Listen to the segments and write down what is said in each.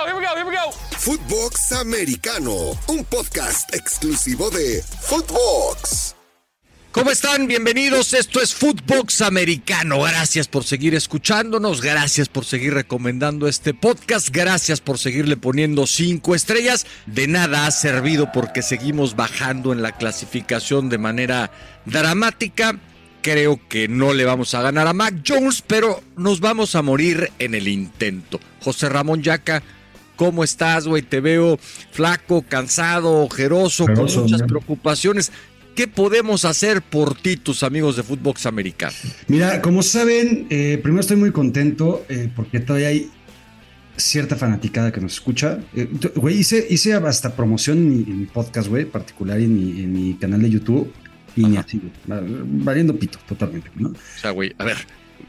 go, here we go, here we go. Footbox Americano, un podcast exclusivo de Footbox. ¿Cómo están? Bienvenidos. Esto es Footbox Americano. Gracias por seguir escuchándonos. Gracias por seguir recomendando este podcast. Gracias por seguirle poniendo cinco estrellas. De nada ha servido porque seguimos bajando en la clasificación de manera dramática. Creo que no le vamos a ganar a Mac Jones, pero nos vamos a morir en el intento. José Ramón Yaca, ¿cómo estás, güey? Te veo flaco, cansado, ojeroso, con muchas preocupaciones. ¿Qué podemos hacer por ti, tus amigos de Footbox Americano? Mira, como saben, eh, primero estoy muy contento eh, porque todavía hay cierta fanaticada que nos escucha. Eh, güey, hice, hice hasta promoción en mi, podcast, güey, particular en mi, en mi canal de YouTube. Y ni así, valiendo pito totalmente, ¿no? O sea, güey, a ver,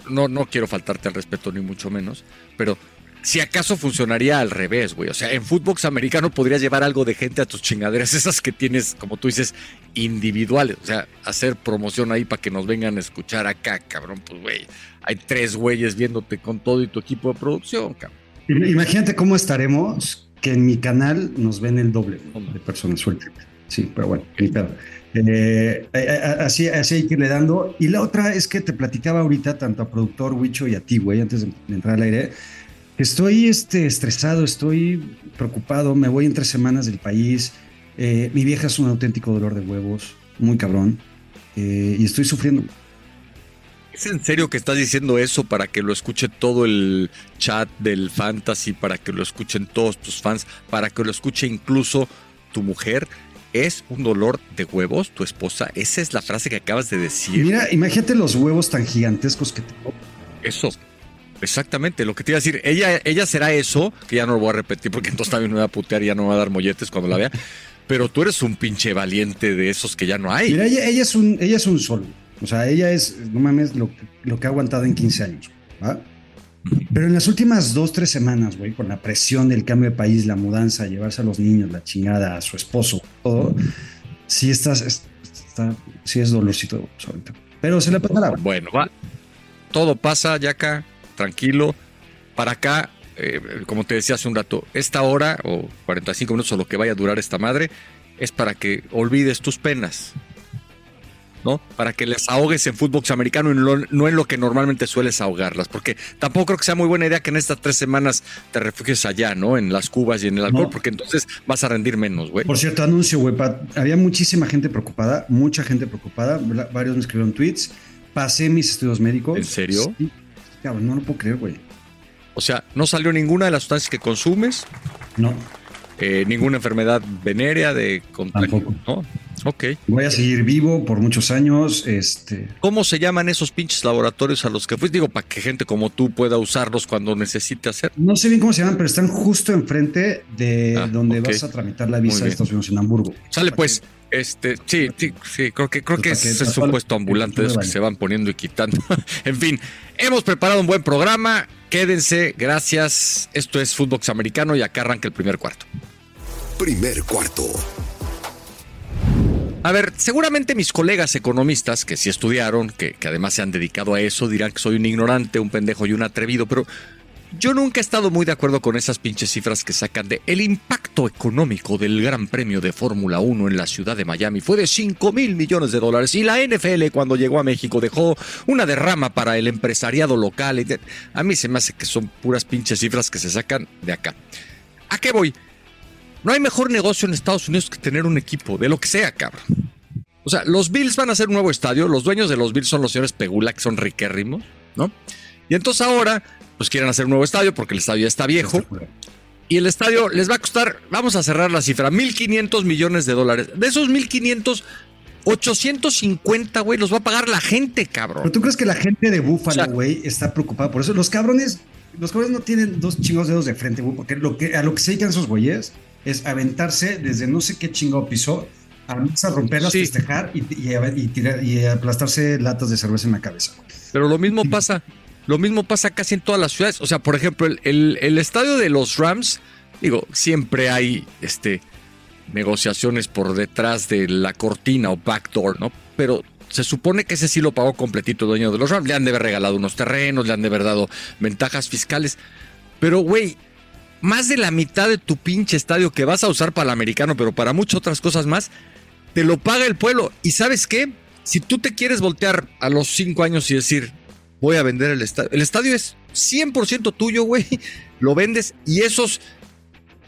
no, no quiero faltarte al respeto ni mucho menos, pero si acaso funcionaría al revés, güey. O sea, en Footbox americano podrías llevar algo de gente a tus chingaderas, esas que tienes, como tú dices, individuales. O sea, hacer promoción ahí para que nos vengan a escuchar acá, cabrón. Pues, güey, hay tres güeyes viéndote con todo y tu equipo de producción, cabrón. Imagínate cómo estaremos que en mi canal nos ven el doble de personas sueltas. Sí, pero bueno, ni pedo. Eh, eh, eh, así, así hay que irle dando. Y la otra es que te platicaba ahorita, tanto a productor Wicho y a ti, güey, antes de entrar al aire Estoy este, estresado, estoy preocupado, me voy en tres semanas del país. Eh, mi vieja es un auténtico dolor de huevos, muy cabrón, eh, y estoy sufriendo. ¿Es en serio que estás diciendo eso para que lo escuche todo el chat del fantasy, para que lo escuchen todos tus fans, para que lo escuche incluso tu mujer? ¿Es un dolor de huevos tu esposa? Esa es la frase que acabas de decir. Mira, imagínate los huevos tan gigantescos que tengo. Eso, Exactamente, lo que te iba a decir, ella, ella será eso, que ya no lo voy a repetir porque entonces también me va a putear y ya no me va a dar molletes cuando la vea, pero tú eres un pinche valiente de esos que ya no hay. Mira, ella, es, un, ella es un sol, o sea, ella es, no mames, lo, lo que ha aguantado en 15 años, ¿va? Pero en las últimas dos, tres semanas, güey, con la presión del cambio de país, la mudanza, llevarse a los niños, la chingada, a su esposo, todo, sí estás, está, sí es dolorcito ahorita. Pero se le pasará. Bueno, va. Todo pasa, ya acá tranquilo. Para acá, eh, como te decía hace un rato, esta hora o 45 minutos o lo que vaya a durar esta madre es para que olvides tus penas. ¿no? Para que les ahogues en fútbol americano y no, en lo que normalmente sueles ahogarlas. Porque tampoco creo que sea muy buena idea que en estas tres semanas te refugies allá, ¿no? En las cubas y en el alcohol, porque entonces vas a rendir menos, güey. Por cierto, anuncio, güey, había muchísima gente preocupada, mucha gente preocupada. Varios me escribieron tweets. Pasé mis estudios médicos. ¿En serio? No lo puedo creer, güey. O sea, ¿no salió ninguna de las sustancias que consumes? No. Eh, ninguna enfermedad venérea de contagio. Tampoco. ¿no? Ok. Voy a seguir vivo por muchos años. Este. ¿Cómo se llaman esos pinches laboratorios a los que fuiste? Digo, para que gente como tú pueda usarlos cuando necesite hacer. No sé bien cómo se llaman, pero están justo enfrente de ah, donde vas a tramitar la visa de Estados Unidos en Hamburgo. Sale pues. Este, sí, sí, sí, creo que, creo que es, un puesto ambulante de esos que se van poniendo y quitando. en fin, hemos preparado un buen programa. Quédense, gracias. Esto es Footbox Americano y acá arranca el primer cuarto. Primer cuarto. A ver, seguramente mis colegas economistas, que sí estudiaron, que, que además se han dedicado a eso, dirán que soy un ignorante, un pendejo y un atrevido, pero yo nunca he estado muy de acuerdo con esas pinches cifras que sacan de el impacto económico del Gran Premio de Fórmula 1 en la ciudad de Miami fue de 5 mil millones de dólares y la NFL cuando llegó a México dejó una derrama para el empresariado local. A mí se me hace que son puras pinches cifras que se sacan de acá. ¿A qué voy? No hay mejor negocio en Estados Unidos que tener un equipo, de lo que sea, cabrón. O sea, los Bills van a hacer un nuevo estadio, los dueños de los Bills son los señores Pegula, que son riquérrimos, ¿no? Y entonces ahora pues quieren hacer un nuevo estadio porque el estadio ya está viejo. Y el estadio les va a costar, vamos a cerrar la cifra, 1.500 millones de dólares. De esos 1.500, 850, güey, los va a pagar la gente, cabrón. Pero tú crees que la gente de Búfalo, güey, está preocupada por eso. Los cabrones, los cabrones no tienen dos chingos dedos de frente, güey, porque lo que, a lo que se dedican esos güeyes es aventarse desde no sé qué chingo pisó a, a romperlas, festejar y, y aplastarse latas de cerveza en la cabeza. Pero lo mismo pasa lo mismo pasa casi en todas las ciudades. O sea, por ejemplo, el, estadio de los Rams, digo, siempre hay este, negociaciones por detrás de la cortina o backdoor, ¿no? Pero se supone que ese sí lo pagó completito el dueño de los Rams. Le han de haber regalado unos terrenos, le han de haber dado ventajas fiscales. Pero, güey, más de la mitad de tu pinche estadio que vas a usar para el americano, pero para muchas otras cosas más, te lo paga el pueblo. ¿Y sabes qué? Si tú te quieres voltear a los cinco años y decir, voy a vender el estadio, el estadio es 100% tuyo, güey, lo vendes y esos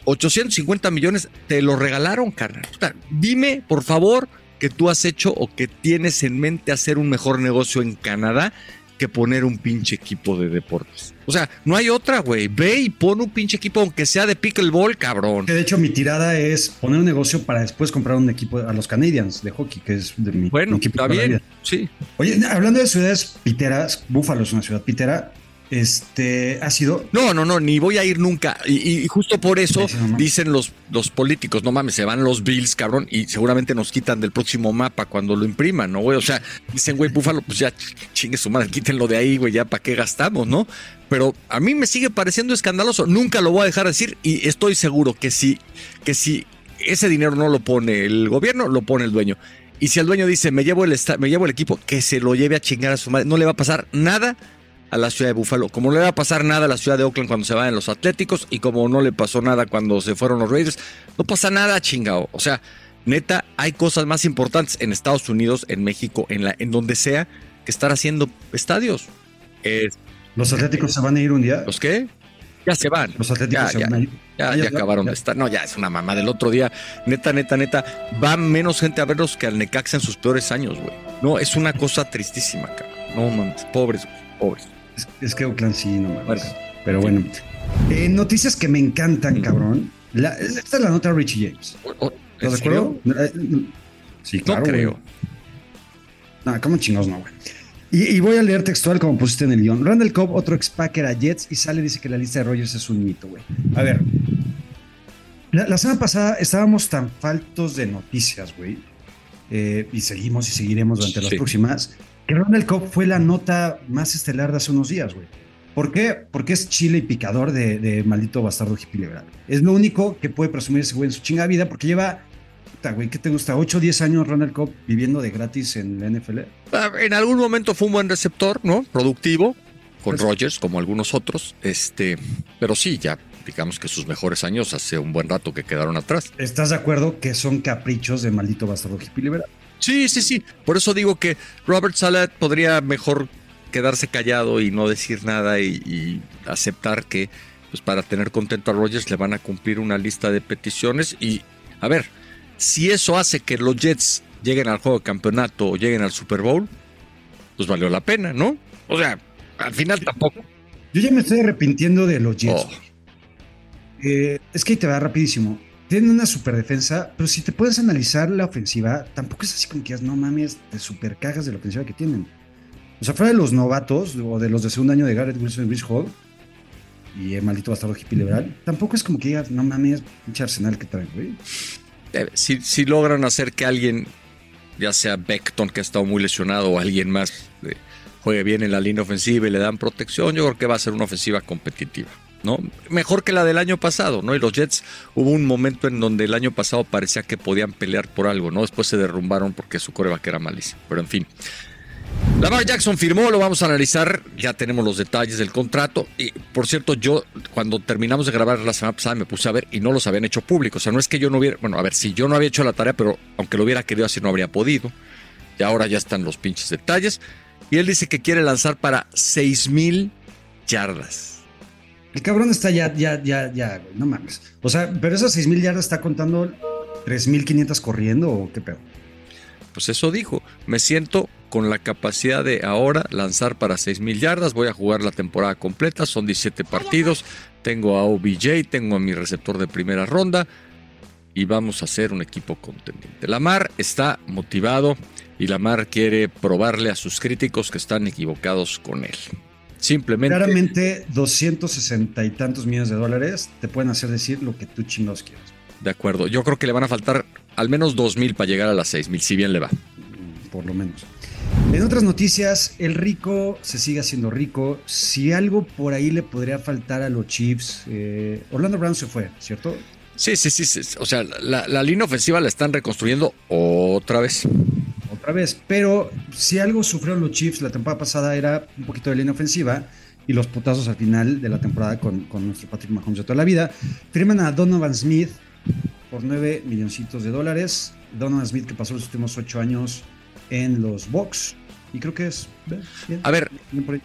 850 millones te lo regalaron, carnal. dime, por favor, que tú has hecho o que tienes en mente hacer un mejor negocio en Canadá que poner un pinche equipo de deportes. O sea, no hay otra, güey. Ve y pon un pinche equipo, aunque sea de pickleball, cabrón. De hecho, mi tirada es poner un negocio para después comprar un equipo a los Canadiens de hockey, que es de mi, bueno, equipo. Está bien, sí. Oye, hablando de ciudades piteras, Búfalo es una ciudad pitera. Este ha sido. No, no, no, ni voy a ir nunca. Y, justo por eso dicen los, los políticos: no mames, se van los Bills, cabrón, y seguramente nos quitan del próximo mapa cuando lo impriman, ¿no, güey? O sea, dicen, güey, Búfalo, pues ya chingue su madre, quítenlo de ahí, güey, ya para qué gastamos, ¿no? Pero a mí me sigue pareciendo escandaloso. Nunca lo voy a dejar decir y estoy seguro que si, que si ese dinero no lo pone el gobierno, lo pone el dueño. Y si el dueño dice, me llevo el, me llevo el equipo, que se lo lleve a chingar a su madre, no le va a pasar nada a la ciudad de Buffalo. Como no le va a pasar nada a la ciudad de Oakland cuando se vayan los Atléticos y como no le pasó nada cuando se fueron los Raiders, no pasa nada, chingado. O sea, neta, hay cosas más importantes en Estados Unidos, en México, en, la, en donde sea, que estar haciendo estadios. ¿Los Atléticos se van a ir un día? ¿Los qué? Ya se van. Los Atléticos se van a ir. Ya, ah, ya, acabaron de estar. No, ya es una mamá. Del otro día, neta, neta, neta, va menos gente a verlos que al Necaxa en sus peores años, güey. No, es una cosa tristísima, cabrón. No mames, pobres, pobres. Es, que Oakland sí, no mames. Pero bueno. Eh, noticias que me encantan, cabrón. esta es la nota de Richie James. ¿Estás de acuerdo? Eh, sí, claro. No creo. No, ¿cómo chingados no, güey? Y, voy a leer textual como pusiste en el guion. Randall Cobb, otro ex-packer a Jets, y sale dice que la lista de Rogers es un mito, güey. A ver. La, semana pasada estábamos tan faltos de noticias, güey. Eh, y seguimos y seguiremos durante las próximas que Ronald Cobb fue la nota más estelar de hace unos días, güey. ¿Por qué? Porque es chile y picador de, maldito bastardo hippie liberal. Es lo único que puede presumir ese güey en su chinga vida porque lleva, güey, ¿qué te gusta? ¿8 o 10 años Ronald Cobb viviendo de gratis en la NFL? Ah, en algún momento fue un buen receptor, ¿no? Productivo, con pues Rogers, como algunos otros. Este, pero sí, ya digamos que sus mejores años hace un buen rato que quedaron atrás. ¿Estás de acuerdo que son caprichos de maldito bastardo hippie liberal? Sí, sí, sí. Por eso digo que Robert Salat podría mejor quedarse callado y no decir nada y, aceptar que pues para tener contento a Rogers le van a cumplir una lista de peticiones y a ver, si eso hace que los Jets lleguen al juego de campeonato o lleguen al Super Bowl, pues valió la pena, ¿no? O sea, al final tampoco. Yo ya me estoy arrepintiendo de los Jets. Oh. Eh, es que te va rapidísimo tienen una super defensa, pero si te puedes analizar la ofensiva, tampoco es así como que no mames, te super cagas de la ofensiva que tienen. O sea, fuera de los novatos o de los de segundo año de Garrett Wilson y Rich Hall y el maldito bastardo hippie liberal, tampoco es como que digas, no mames, pinche arsenal que traen, güey. Eh, si, si, logran hacer que alguien, ya sea Beckton, que ha estado muy lesionado, o alguien más, eh, juegue bien en la línea ofensiva y le dan protección, yo creo que va a ser una ofensiva competitiva. ¿No? Mejor que la del año pasado, ¿no? Y los Jets hubo un momento en donde el año pasado parecía que podían pelear por algo, ¿no? Después se derrumbaron porque su coreback era malísimo. Pero en fin. Lamar Jackson firmó, lo vamos a analizar, ya tenemos los detalles del contrato. Y por cierto, yo cuando terminamos de grabar la semana pasada me puse a ver y no los habían hecho públicos. O sea, no es que yo no hubiera, bueno, a ver, si yo no había hecho la tarea, pero aunque lo hubiera querido así no habría podido. Y ahora ya están los pinches detalles. Y él dice que quiere lanzar para 6 mil yardas. El cabrón está ya, ya, ya, ya, güey, no mames. O sea, pero esas 6 mil yardas está contando 3.500 corriendo o qué pedo. Pues eso dijo. Me siento con la capacidad de ahora lanzar para 6 mil yardas. Voy a jugar la temporada completa. Son 17 partidos. Tengo a OBJ, tengo a mi receptor de primera ronda. Y vamos a hacer un equipo contendiente. Lamar está motivado y Lamar quiere probarle a sus críticos que están equivocados con él. Simplemente. Claramente, 260 y tantos millones de dólares te pueden hacer decir lo que tú chingos quieras. De acuerdo. Yo creo que le van a faltar al menos 2 mil para llegar a las 6 mil, si bien le va. Mm, por lo menos. En otras noticias, el rico se sigue haciendo rico. Si algo por ahí le podría faltar a los Chiefs, eh, Orlando Brown se fue, ¿cierto? Sí, sí, sí. O sea, la, la línea ofensiva la están reconstruyendo otra vez otra vez. Pero si algo sufrieron los Chiefs la temporada pasada era un poquito de línea ofensiva. y los putazos al final de la temporada con, con nuestro Patrick Mahomes de toda la vida. Firman a Donovan Smith por 9 milloncitos de dólares. Donovan Smith que pasó los últimos 8 años en los Bucks. Y creo que es... bien, A ver,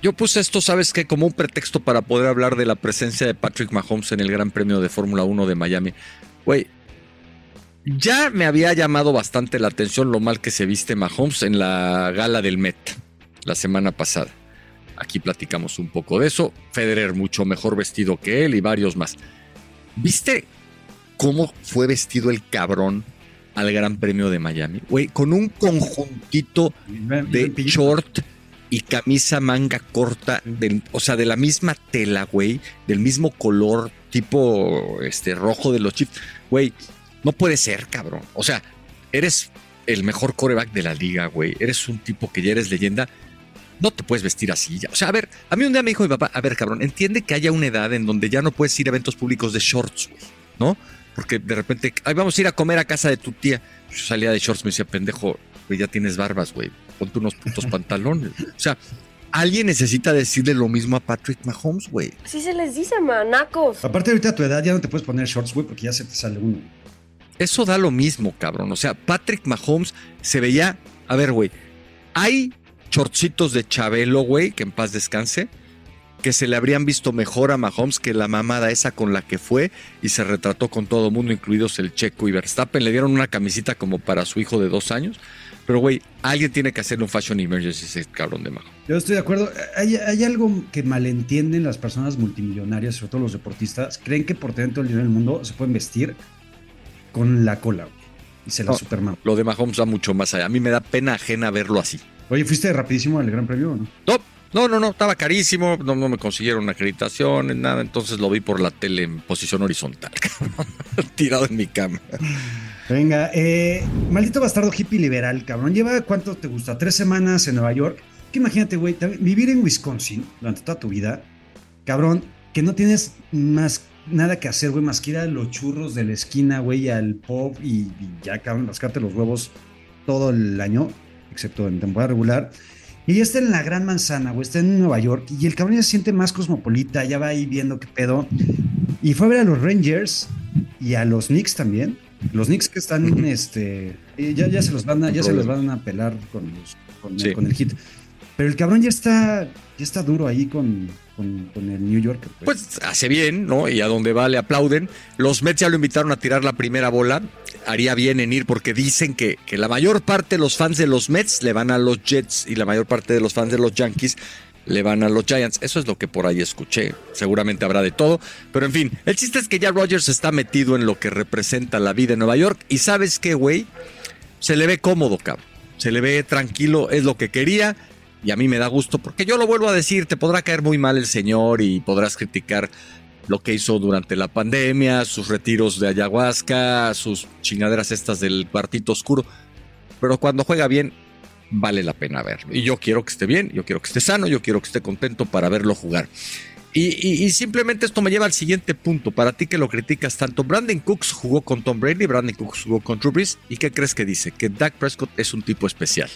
yo puse esto, ¿sabes qué? Como un pretexto para poder hablar de la presencia de Patrick Mahomes en el Gran Premio de Fórmula 1 de Miami. Güey, ya me había llamado bastante la atención lo mal que se viste Mahomes en la gala del Met la semana pasada. Aquí platicamos un poco de eso. Federer mucho mejor vestido que él y varios más. ¿Viste cómo fue vestido el cabrón al Gran Premio de Miami? Güey, con un conjuntito de short y camisa manga corta, del, o sea, de la misma tela, güey, del mismo color, tipo este rojo de los chips. Güey, no puede ser, cabrón. O sea, eres el mejor coreback de la liga, güey. Eres un tipo que ya eres leyenda. No te puedes vestir así ya. O sea, a ver, a mí un día me dijo mi papá, a ver, cabrón, entiende que haya una edad en donde ya no puedes ir a eventos públicos de shorts, güey, ¿no? Porque de repente, ay, vamos a ir a comer a casa de tu tía. Yo salía de shorts, me decía, pendejo, güey, ya tienes barbas, güey. Ponte unos putos pantalones. O sea, alguien necesita decirle lo mismo a Patrick Mahomes, güey. Así se les dice, manacos. Aparte ahorita a tu edad ya no te puedes poner shorts, güey, porque ya se te sale uno. Eso da lo mismo, cabrón. O sea, Patrick Mahomes se veía. A ver, güey. Hay chorcitos de Chabelo, güey, que en paz descanse, que se le habrían visto mejor a Mahomes que la mamada esa con la que fue y se retrató con todo mundo, incluidos el Checo y Verstappen. Le dieron una camisita como para su hijo de dos años. Pero, güey, alguien tiene que hacerle un fashion emergency ese cabrón de Mahomes. Yo estoy de acuerdo. Hay, hay algo que malentienden las personas multimillonarias, sobre todo los deportistas. Creen que por tener todo el dinero del mundo se pueden vestir con la cola, güey. Y se la No. superman. Lo de Mahomes va mucho más allá. A mí me da pena ajena verlo así. Oye, ¿fuiste rapidísimo al Gran Premio o no? No, no, no, no, estaba carísimo, no, no me consiguieron acreditación, nada, entonces lo vi por la tele en posición horizontal, tirado en mi cama. Venga, eh, maldito bastardo hippie liberal, cabrón. ¿Lleva cuánto te gusta? ¿Tres semanas en Nueva York? Que imagínate, güey, vivir en Wisconsin durante toda tu vida, cabrón, que no tienes más nada que hacer, güey, más que ir a los churros de la esquina, güey, al pub y, y ya, cabrón, rascarte los huevos todo el año, excepto en temporada regular. Y ya está en la gran manzana, güey, está en Nueva York y el cabrón ya se siente más cosmopolita, ya va ahí viendo qué pedo. Y fue a ver a los Rangers y a los Knicks también. Los Knicks que están, este, eh, ya, ya se los van a, ya se los van a pelar con, los, con, Sí. con el hit. Pero el cabrón ya está, ya está duro ahí con, con, el New York. Pues hace bien, ¿no? Y a donde va le aplauden. Los Mets ya lo invitaron a tirar la primera bola. Haría bien en ir porque dicen que, que la mayor parte de los fans de los Mets le van a los Jets y la mayor parte de los fans de los Yankees le van a los Giants. Eso es lo que por ahí escuché. Seguramente habrá de todo. Pero en fin, el chiste es que ya Rogers está metido en lo que representa la vida en Nueva York. Y sabes qué, güey, se le ve cómodo, cabrón. Se le ve tranquilo, es lo que quería. Y a mí me da gusto porque yo lo vuelvo a decir, te podrá caer muy mal el señor y podrás criticar lo que hizo durante la pandemia, sus retiros de ayahuasca, sus chingaderas estas del cuartito oscuro. Pero cuando juega bien, vale la pena verlo. Y yo quiero que esté bien, yo quiero que esté sano, yo quiero que esté contento para verlo jugar. Y, y- simplemente esto me lleva al siguiente punto. Para ti que lo criticas tanto, Brandon Cooks jugó con Tom Brady, Brandon Cooks jugó con Drew Brees. ¿Y qué crees que dice? Que Dak Prescott es un tipo especial.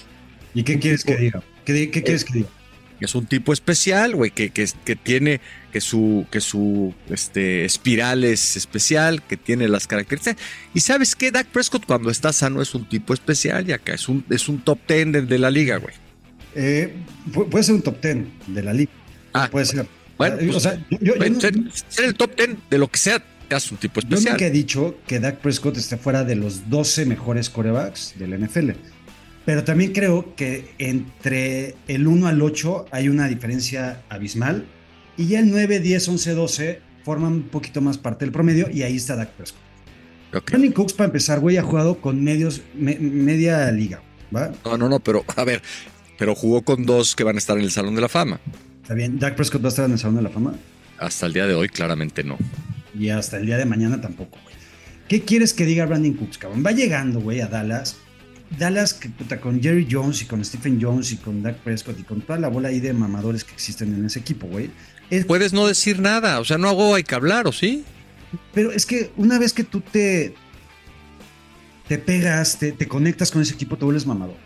¿Y qué quieres que diga? ¿Qué, qué quieres que diga? Es un tipo especial, güey, que, que, que tiene que su, que su este, espiral es especial, que tiene las características. Y sabes qué, Dak Prescott cuando está sano es un tipo especial y acá es un, es un top 10 de, de la liga, güey. Eh, pu- puede ser un top 10 de la liga. Ah, puede ser. bueno, Eh, o pues, sea, yo, yo- yo no- ser, ser el top 10 de lo que sea, es un tipo Yo especial. nunca he dicho que Dak Prescott esté fuera de los 12 mejores corebacks del NFL. Pero también creo que entre el 1 al 8 hay una diferencia abismal. Y ya el 9, 10, 11, 12 forman un poquito más parte del promedio. Y ahí está Dak Prescott. Brandon Cooks, para empezar, güey, ha jugado con medios, me- media liga. ¿va? No, no, no, pero a ver, pero jugó con dos que van a estar en el Salón de la Fama. Está bien. Dak Prescott va a estar en el Salón de la Fama. Hasta el día de hoy, claramente no. Y hasta el día de mañana tampoco, güey. ¿Qué quieres que diga Brandon Cooks, cabrón? Va llegando, güey, a Dallas. Dallas, que puta, con Jerry Jones y con Stephen Jones y con Dak Prescott y con toda la bola ahí de mamadores que existen en ese equipo, güey. Es- Puedes no decir nada, o sea, no hago hay que hablar, ¿o sí? pero es que una vez que tú te, te pegas, te, te conectas con ese equipo, te vuelves mamador.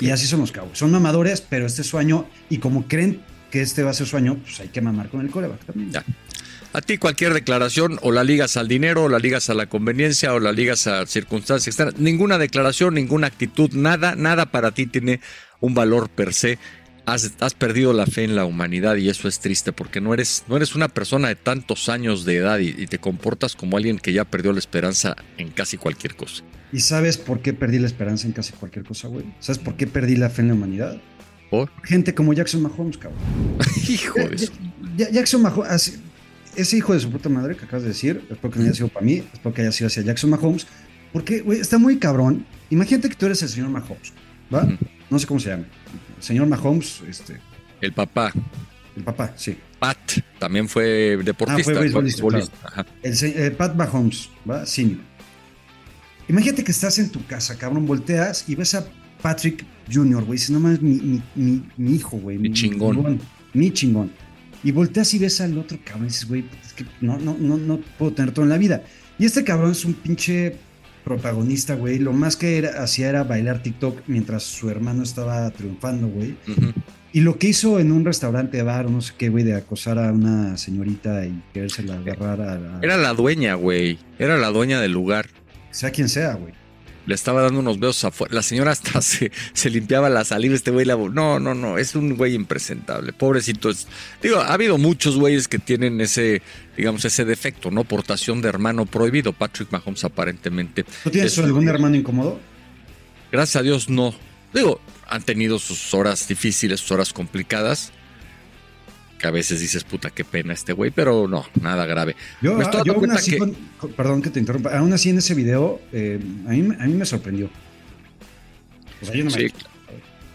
Y así son los Cowboys. Son mamadores, pero este es su año. Y como creen que este va a ser su año, pues hay que mamar con el coreback también. Ya. A ti cualquier declaración o la ligas al dinero, o la ligas a la conveniencia, o la ligas a circunstancias externas. Ninguna declaración, ninguna actitud, nada, nada para ti tiene un valor per se. Has, has perdido la fe en la humanidad y eso es triste porque no eres, no eres una persona de tantos años de edad y, y te comportas como alguien que ya perdió la esperanza en casi cualquier cosa. ¿Y sabes por qué perdí la esperanza en casi cualquier cosa, güey? ¿Sabes por qué perdí la fe en la humanidad? ¿Por? Gente como Jackson Mahomes, cabrón. Hijo de eso. Jackson Mahomes, ese hijo de su puta madre que acabas de decir, espero que no haya sido para mí, espero que haya sido hacia Jackson Mahomes, porque, güey, está muy cabrón. Imagínate que tú eres el señor Mahomes, ¿va? No sé cómo se llama. El señor Mahomes, este, El papá, el papá, sí. Pat, también fue deportista. Ah, fue beisbolista. El, eh, Pat Mahomes, ¿va? Senior. Imagínate que estás en tu casa, cabrón, volteas y ves a Patrick Jr., güey. Dices, no mames, mi, mi, mi, mi hijo, güey. Mi chingón. Mi chingón. Y volteas y ves al otro cabrón y dices, güey, es que no, no, no, no puedo tener todo en la vida. Y este cabrón es un pinche protagonista, güey. Lo más que era- hacía era bailar TikTok mientras su hermano estaba triunfando, güey. Y lo que hizo en un restaurante bar o no sé qué, güey, de acosar a una señorita y querérsela agarrar a, a- Era la dueña, güey. Era la dueña del lugar. sea quien sea, güey. Le estaba dando unos besos afuera. La señora hasta se, se limpiaba la saliva. Este güey la. No, no, no. Es un güey impresentable. Pobrecito. Es, digo, ha habido muchos güeyes que tienen ese, digamos, ese defecto, ¿no? Portación de hermano prohibido. Patrick Mahomes aparentemente. ¿Tú tienes es- algún hermano incómodo? Gracias a Dios, no. Digo, han tenido sus horas difíciles, sus horas complicadas. Que a veces dices, puta, qué pena este güey, pero no, nada grave. Yo, Me estoy yo aún así, que- con- con- perdón que te interrumpa, aún así en ese video, eh, a, mí, a mí me sorprendió. O sea, yo no me... Sí.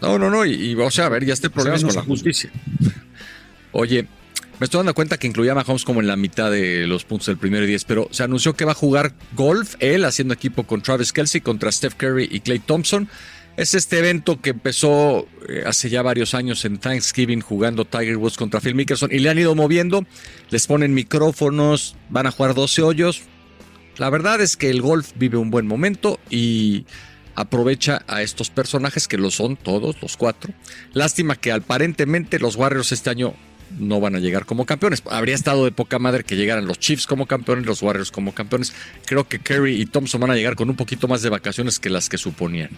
No, no, no. Y, y, o sea, a ver, ya este problema no con la justicia. Oye, me estoy dando cuenta que incluía a Mahomes como en la mitad de los puntos del primero y diez, pero se anunció que va a jugar golf, él haciendo equipo con Travis Kelsey, contra Steph Curry y Clay Thompson. Es este evento que empezó eh, hace ya varios años en Thanksgiving jugando Tiger Woods contra Phil Mickelson y le han ido moviendo, les ponen micrófonos, van a jugar 12 hoyos. La verdad es que el golf vive un buen momento y aprovecha a estos personajes que lo son todos, los cuatro. Lástima que aparentemente los Warriors este año no van a llegar como campeones. Habría estado de poca madre que llegaran los Chiefs como campeones, los Warriors como campeones. Creo que Curry y Thompson van a llegar con un poquito más de vacaciones que las que suponían.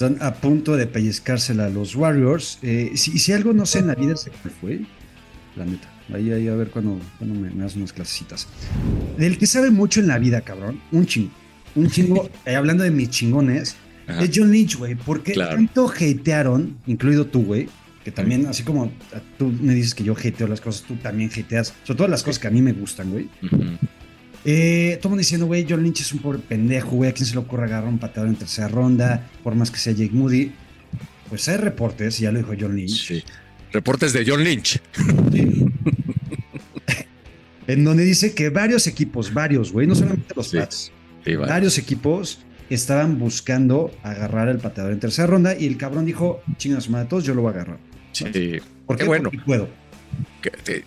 Están a punto de pellizcársela a los Warriors. Eh, si, si algo no sé en la vida se me fue, la neta. Ahí, ahí a ver cuando, cuando me, me das unas clasecitas. Del que sabe mucho en la vida, cabrón, un chingo. Un chingo, eh, hablando de mis chingones, Ajá. es John Lynch, güey. Porque Claro. tanto hatearon, incluido tú, güey, que también, así como a- tú me dices que yo hateo las cosas, tú también hateas, sobre todo las cosas que a mí me gustan, güey. Ujú. Eh, mundo diciendo, güey, John Lynch es un pobre pendejo, güey, a quién se le ocurre agarrar un pateador en tercera ronda, por más que sea Jake Moody. Pues hay reportes, ya lo dijo John Lynch, Sí. Reportes de John Lynch. en donde dice que varios equipos, varios, güey, no solamente los Sí. Pats, vale. varios equipos estaban buscando agarrar al pateador en tercera ronda y el cabrón dijo, chingas madre, todos yo lo voy a agarrar. Sí. ¿Por Qué qué? bueno. Porque puedo.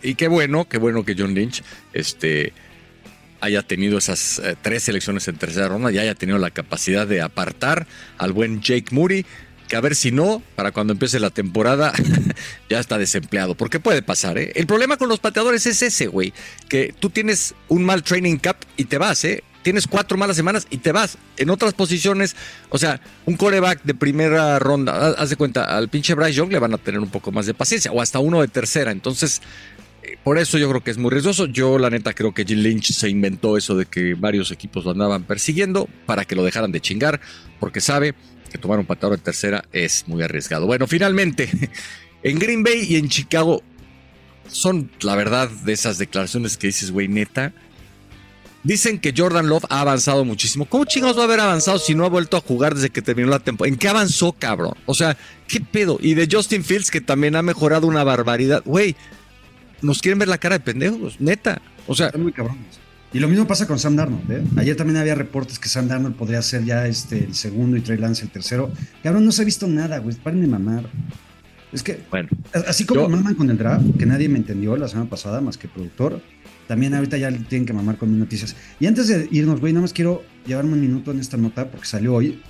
Y qué bueno, qué bueno que John Lynch este, haya tenido esas eh, tres selecciones en tercera ronda y haya tenido la capacidad de apartar al buen Jake Moody, que a ver si no, para cuando empiece la temporada ya está desempleado, porque puede pasar, ¿eh? El problema con los pateadores es ese, güey, que tú tienes un mal training cap y te vas, ¿eh? Tienes cuatro malas semanas y te vas. En otras posiciones, o sea, un coreback de primera ronda, haz- de cuenta, al pinche Bryce Young le van a tener un poco más de paciencia, o hasta uno de tercera. Entonces, por eso yo creo que es muy riesgoso. Yo, la neta, creo que Jim Lynch se inventó eso de que varios equipos lo andaban persiguiendo para que lo dejaran de chingar, porque sabe que tomar un pateador en tercera es muy arriesgado. Bueno, finalmente, en Green Bay y en Chicago son, la verdad, de esas declaraciones que dices, güey, neta. Dicen que Jordan Love ha avanzado muchísimo. ¿Cómo chingados va a haber avanzado si no ha vuelto a jugar desde que terminó la temporada? ¿En qué avanzó, cabrón? O sea, ¿qué pedo? Y de Justin Fields, que también ha mejorado una barbaridad. Güey, nos quieren ver la cara de pendejos, neta. O sea, Están muy cabrones. Y lo mismo pasa con Sam Darnold, ¿eh? Ayer también había reportes que Sam Darnold podría ser ya este, el segundo y Trey Lance el tercero. Cabrón, no se ha visto nada, güey. Paren de mamar. Es que, bueno. así como Yo- maman con el draft, que nadie me entendió la semana pasada más que productor, también ahorita ya tienen que mamar con mis noticias. Y antes de irnos, güey, nada más quiero llevarme un minuto en esta nota porque salió hoy.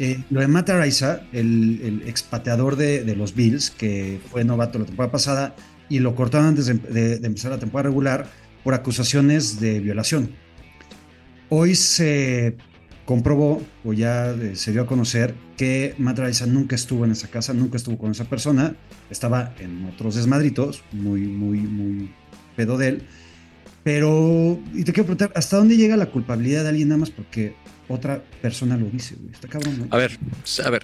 Eh, lo de Matt Araiza, el, el expateador de, de los Bills, que fue novato la temporada pasada y lo cortaron antes de, de- de empezar la temporada regular por acusaciones de violación. Hoy se comprobó, o ya eh, se dio a conocer, que Matt Raiza nunca estuvo en esa casa, nunca estuvo con esa persona, estaba en otros desmadritos, muy, muy, muy pedo de él. Pero, y te quiero preguntar, ¿hasta dónde llega la culpabilidad de alguien nada más porque otra persona lo dice, güey? Está cabrón, ¿no? A ver, a ver.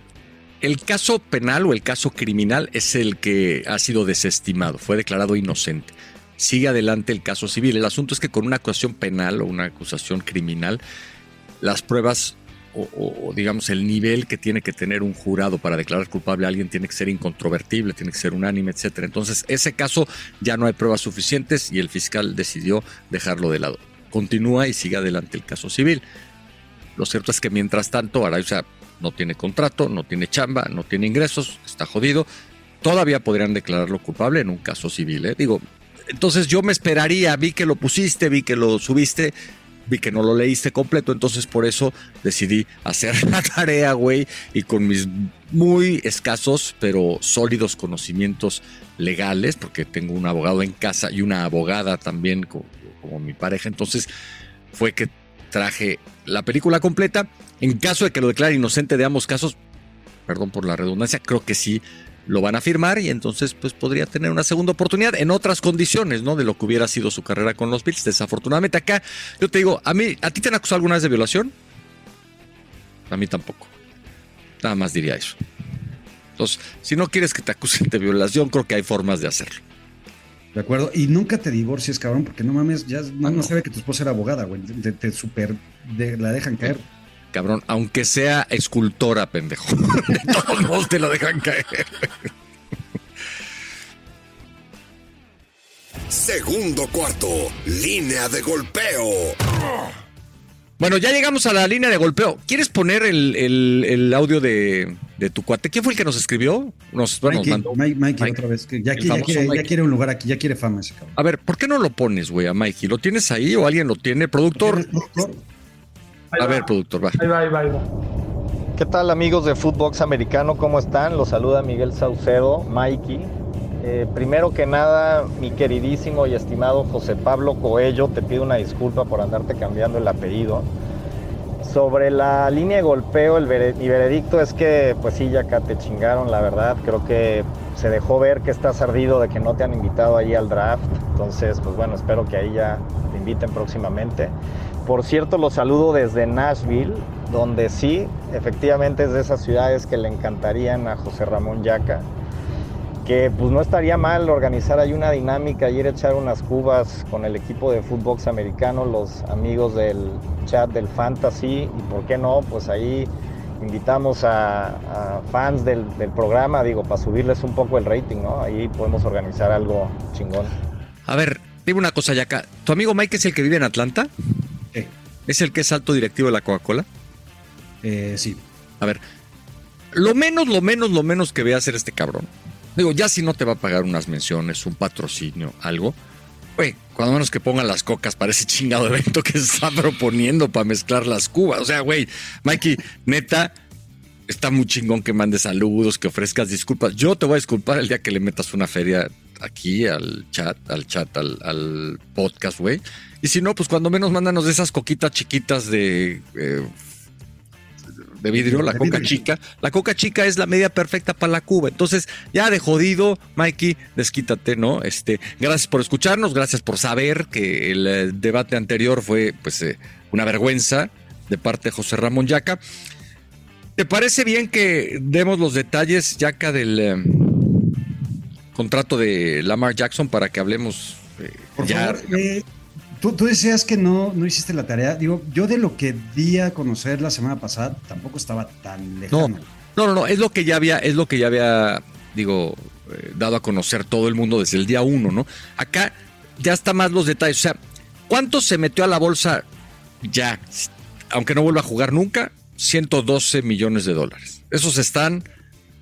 El caso penal o el caso criminal es el que ha sido desestimado, fue declarado inocente. Sigue adelante el caso civil. El asunto es que con una acusación penal o una acusación criminal, las pruebas o, digamos el nivel que tiene que tener un jurado para declarar culpable a alguien tiene que ser incontrovertible, tiene que ser unánime, etcétera. Entonces, ese caso ya no hay pruebas suficientes y el fiscal decidió dejarlo de lado. Continúa y sigue adelante el caso civil. Lo cierto es que mientras tanto, Araiza no tiene contrato, no tiene chamba, no tiene ingresos, está jodido. Todavía podrían declararlo culpable en un caso civil. ¿eh? Digo, entonces yo me esperaría, vi que lo pusiste, vi que lo subiste, vi que no lo leíste completo, entonces por eso decidí hacer la tarea, güey, y con mis muy escasos pero sólidos conocimientos legales, porque tengo un abogado en casa y una abogada también co- como, mi pareja, entonces fue que traje la película completa. En caso de que lo declare inocente de ambos casos, perdón por la redundancia, creo que sí lo van a firmar y entonces pues podría tener una segunda oportunidad en otras condiciones, ¿no? De lo que hubiera sido su carrera con los Bills. Desafortunadamente acá, yo te digo, a mí, ¿a ti te han acusado alguna vez de violación? A mí tampoco. Nada más diría eso. Entonces, si no quieres que te acusen de violación, creo que hay formas de hacerlo. ¿De acuerdo? Y nunca te divorcies, cabrón, porque no mames, ya no, no sabe que tu esposa era abogada, güey. Te, te super de- la dejan caer. Cabrón, aunque sea escultora, pendejo. De todos modos te lo dejan caer. Segundo cuarto, línea de golpeo. Bueno, ya llegamos a la línea de golpeo. ¿Quieres poner el, el- el audio de, de tu cuate? ¿Quién fue el que nos escribió? Nos, bueno, nos Mikey, mandó. Mike- Mikey, Mike. otra vez. Que ya, quiere, ya quiere un lugar aquí, ya quiere fama ese cabrón. A ver, ¿por qué no lo pones, güey, a Mikey? ¿Lo tienes ahí o alguien lo tiene? Productor. ¿Tienes productor? Ahí A va, ver, productor, va. Ahí va, ahí va, ahí va. ¿Qué tal amigos de Footbox Americano? ¿Cómo están? Los saluda Miguel Saucedo, Mikey. Eh, primero que nada, mi queridísimo y estimado José Pablo Coello, te pido una disculpa por andarte cambiando el apellido. Sobre la línea de golpeo, el vere- mi veredicto es que, pues sí, ya acá te chingaron, la verdad. Creo que se dejó ver que estás ardido de que no te han invitado ahí al draft. Entonces, pues bueno, espero que ahí ya te inviten próximamente. Por cierto, los saludo desde Nashville, donde sí, efectivamente es de esas ciudades que le encantarían a José Ramón Yaca. Que pues no estaría mal organizar ahí una dinámica, ir a echar unas cubas con el equipo de Footbox americano, los amigos del chat del Fantasy, y por qué no, pues ahí invitamos a, fans del, programa, digo, para subirles un poco el rating, ¿no? Ahí podemos organizar algo chingón. A ver, dime una cosa, Yaka. ¿Tu amigo Mike es el que vive en Atlanta? ¿Es el que es alto directivo de la Coca-Cola? eh, sí. A ver, lo menos, lo menos, lo menos que ve hacer este cabrón. Digo, ya si no te va a pagar unas menciones, un patrocinio, algo. Güey, cuando menos que pongan las cocas para ese chingado evento que se está proponiendo para mezclar las cubas. O sea, güey, Mikey, neta, está muy chingón que mandes saludos, que ofrezcas disculpas. Yo te voy a disculpar el día que le metas una feria aquí al chat, al chat, al, al podcast, güey. Y si no, pues cuando menos mándanos de esas coquitas chiquitas de, eh, de vidrio, la coca chica. La coca chica es la medida perfecta para la cuba. Entonces, ya de jodido, Mikey, desquítate, ¿no? Este, gracias por escucharnos, gracias por saber que el eh, debate anterior fue, pues, eh, una vergüenza de parte de José Ramón Yaca. ¿Te parece bien que demos los detalles, Yaca, del eh, contrato de Lamar Jackson para que hablemos eh, Por ya? favor, eh, tú, tú decías que no, no hiciste la tarea. Digo, yo de lo que di a conocer la semana pasada tampoco estaba tan lejano. No, no, no, es lo que ya había, es lo que ya había, digo, eh, dado a conocer todo el mundo desde el día uno, ¿no? Acá ya está más los detalles. O sea, ¿cuánto se metió a la bolsa ya? Aunque no vuelva a jugar nunca, 112 millones de dólares. Esos están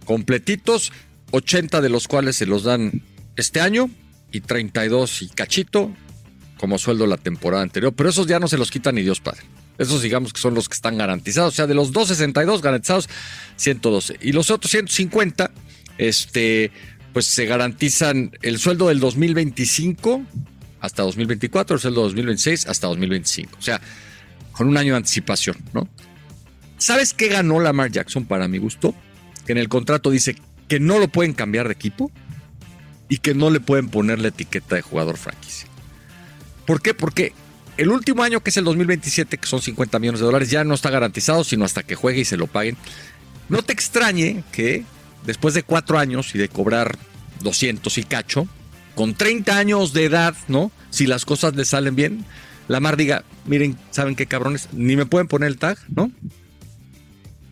completitos, 80 de los cuales se los dan este año y 32 y cachito como sueldo la temporada anterior. Pero esos ya no se los quita ni Dios Padre. Esos digamos que son los que están garantizados. O sea, de los 262 garantizados, 112. Y los otros 150, este, pues se garantizan el sueldo del 2025 hasta 2024, el sueldo 2026 hasta 2025. O sea, con un año de anticipación, ¿no? ¿Sabes qué ganó Lamar Jackson para mi gusto? Que en el contrato dice que no lo pueden cambiar de equipo y que no le pueden poner la etiqueta de jugador franquicia. ¿Por qué? Porque el último año, que es el 2027, que son 50 millones de dólares, ya no está garantizado, sino hasta que juegue y se lo paguen. No te extrañe que después de cuatro años y de cobrar 200 y cacho, con 30 años de edad, ¿no? Si las cosas le salen bien, la mar diga, miren, ¿saben qué cabrones? Ni me pueden poner el tag, ¿no?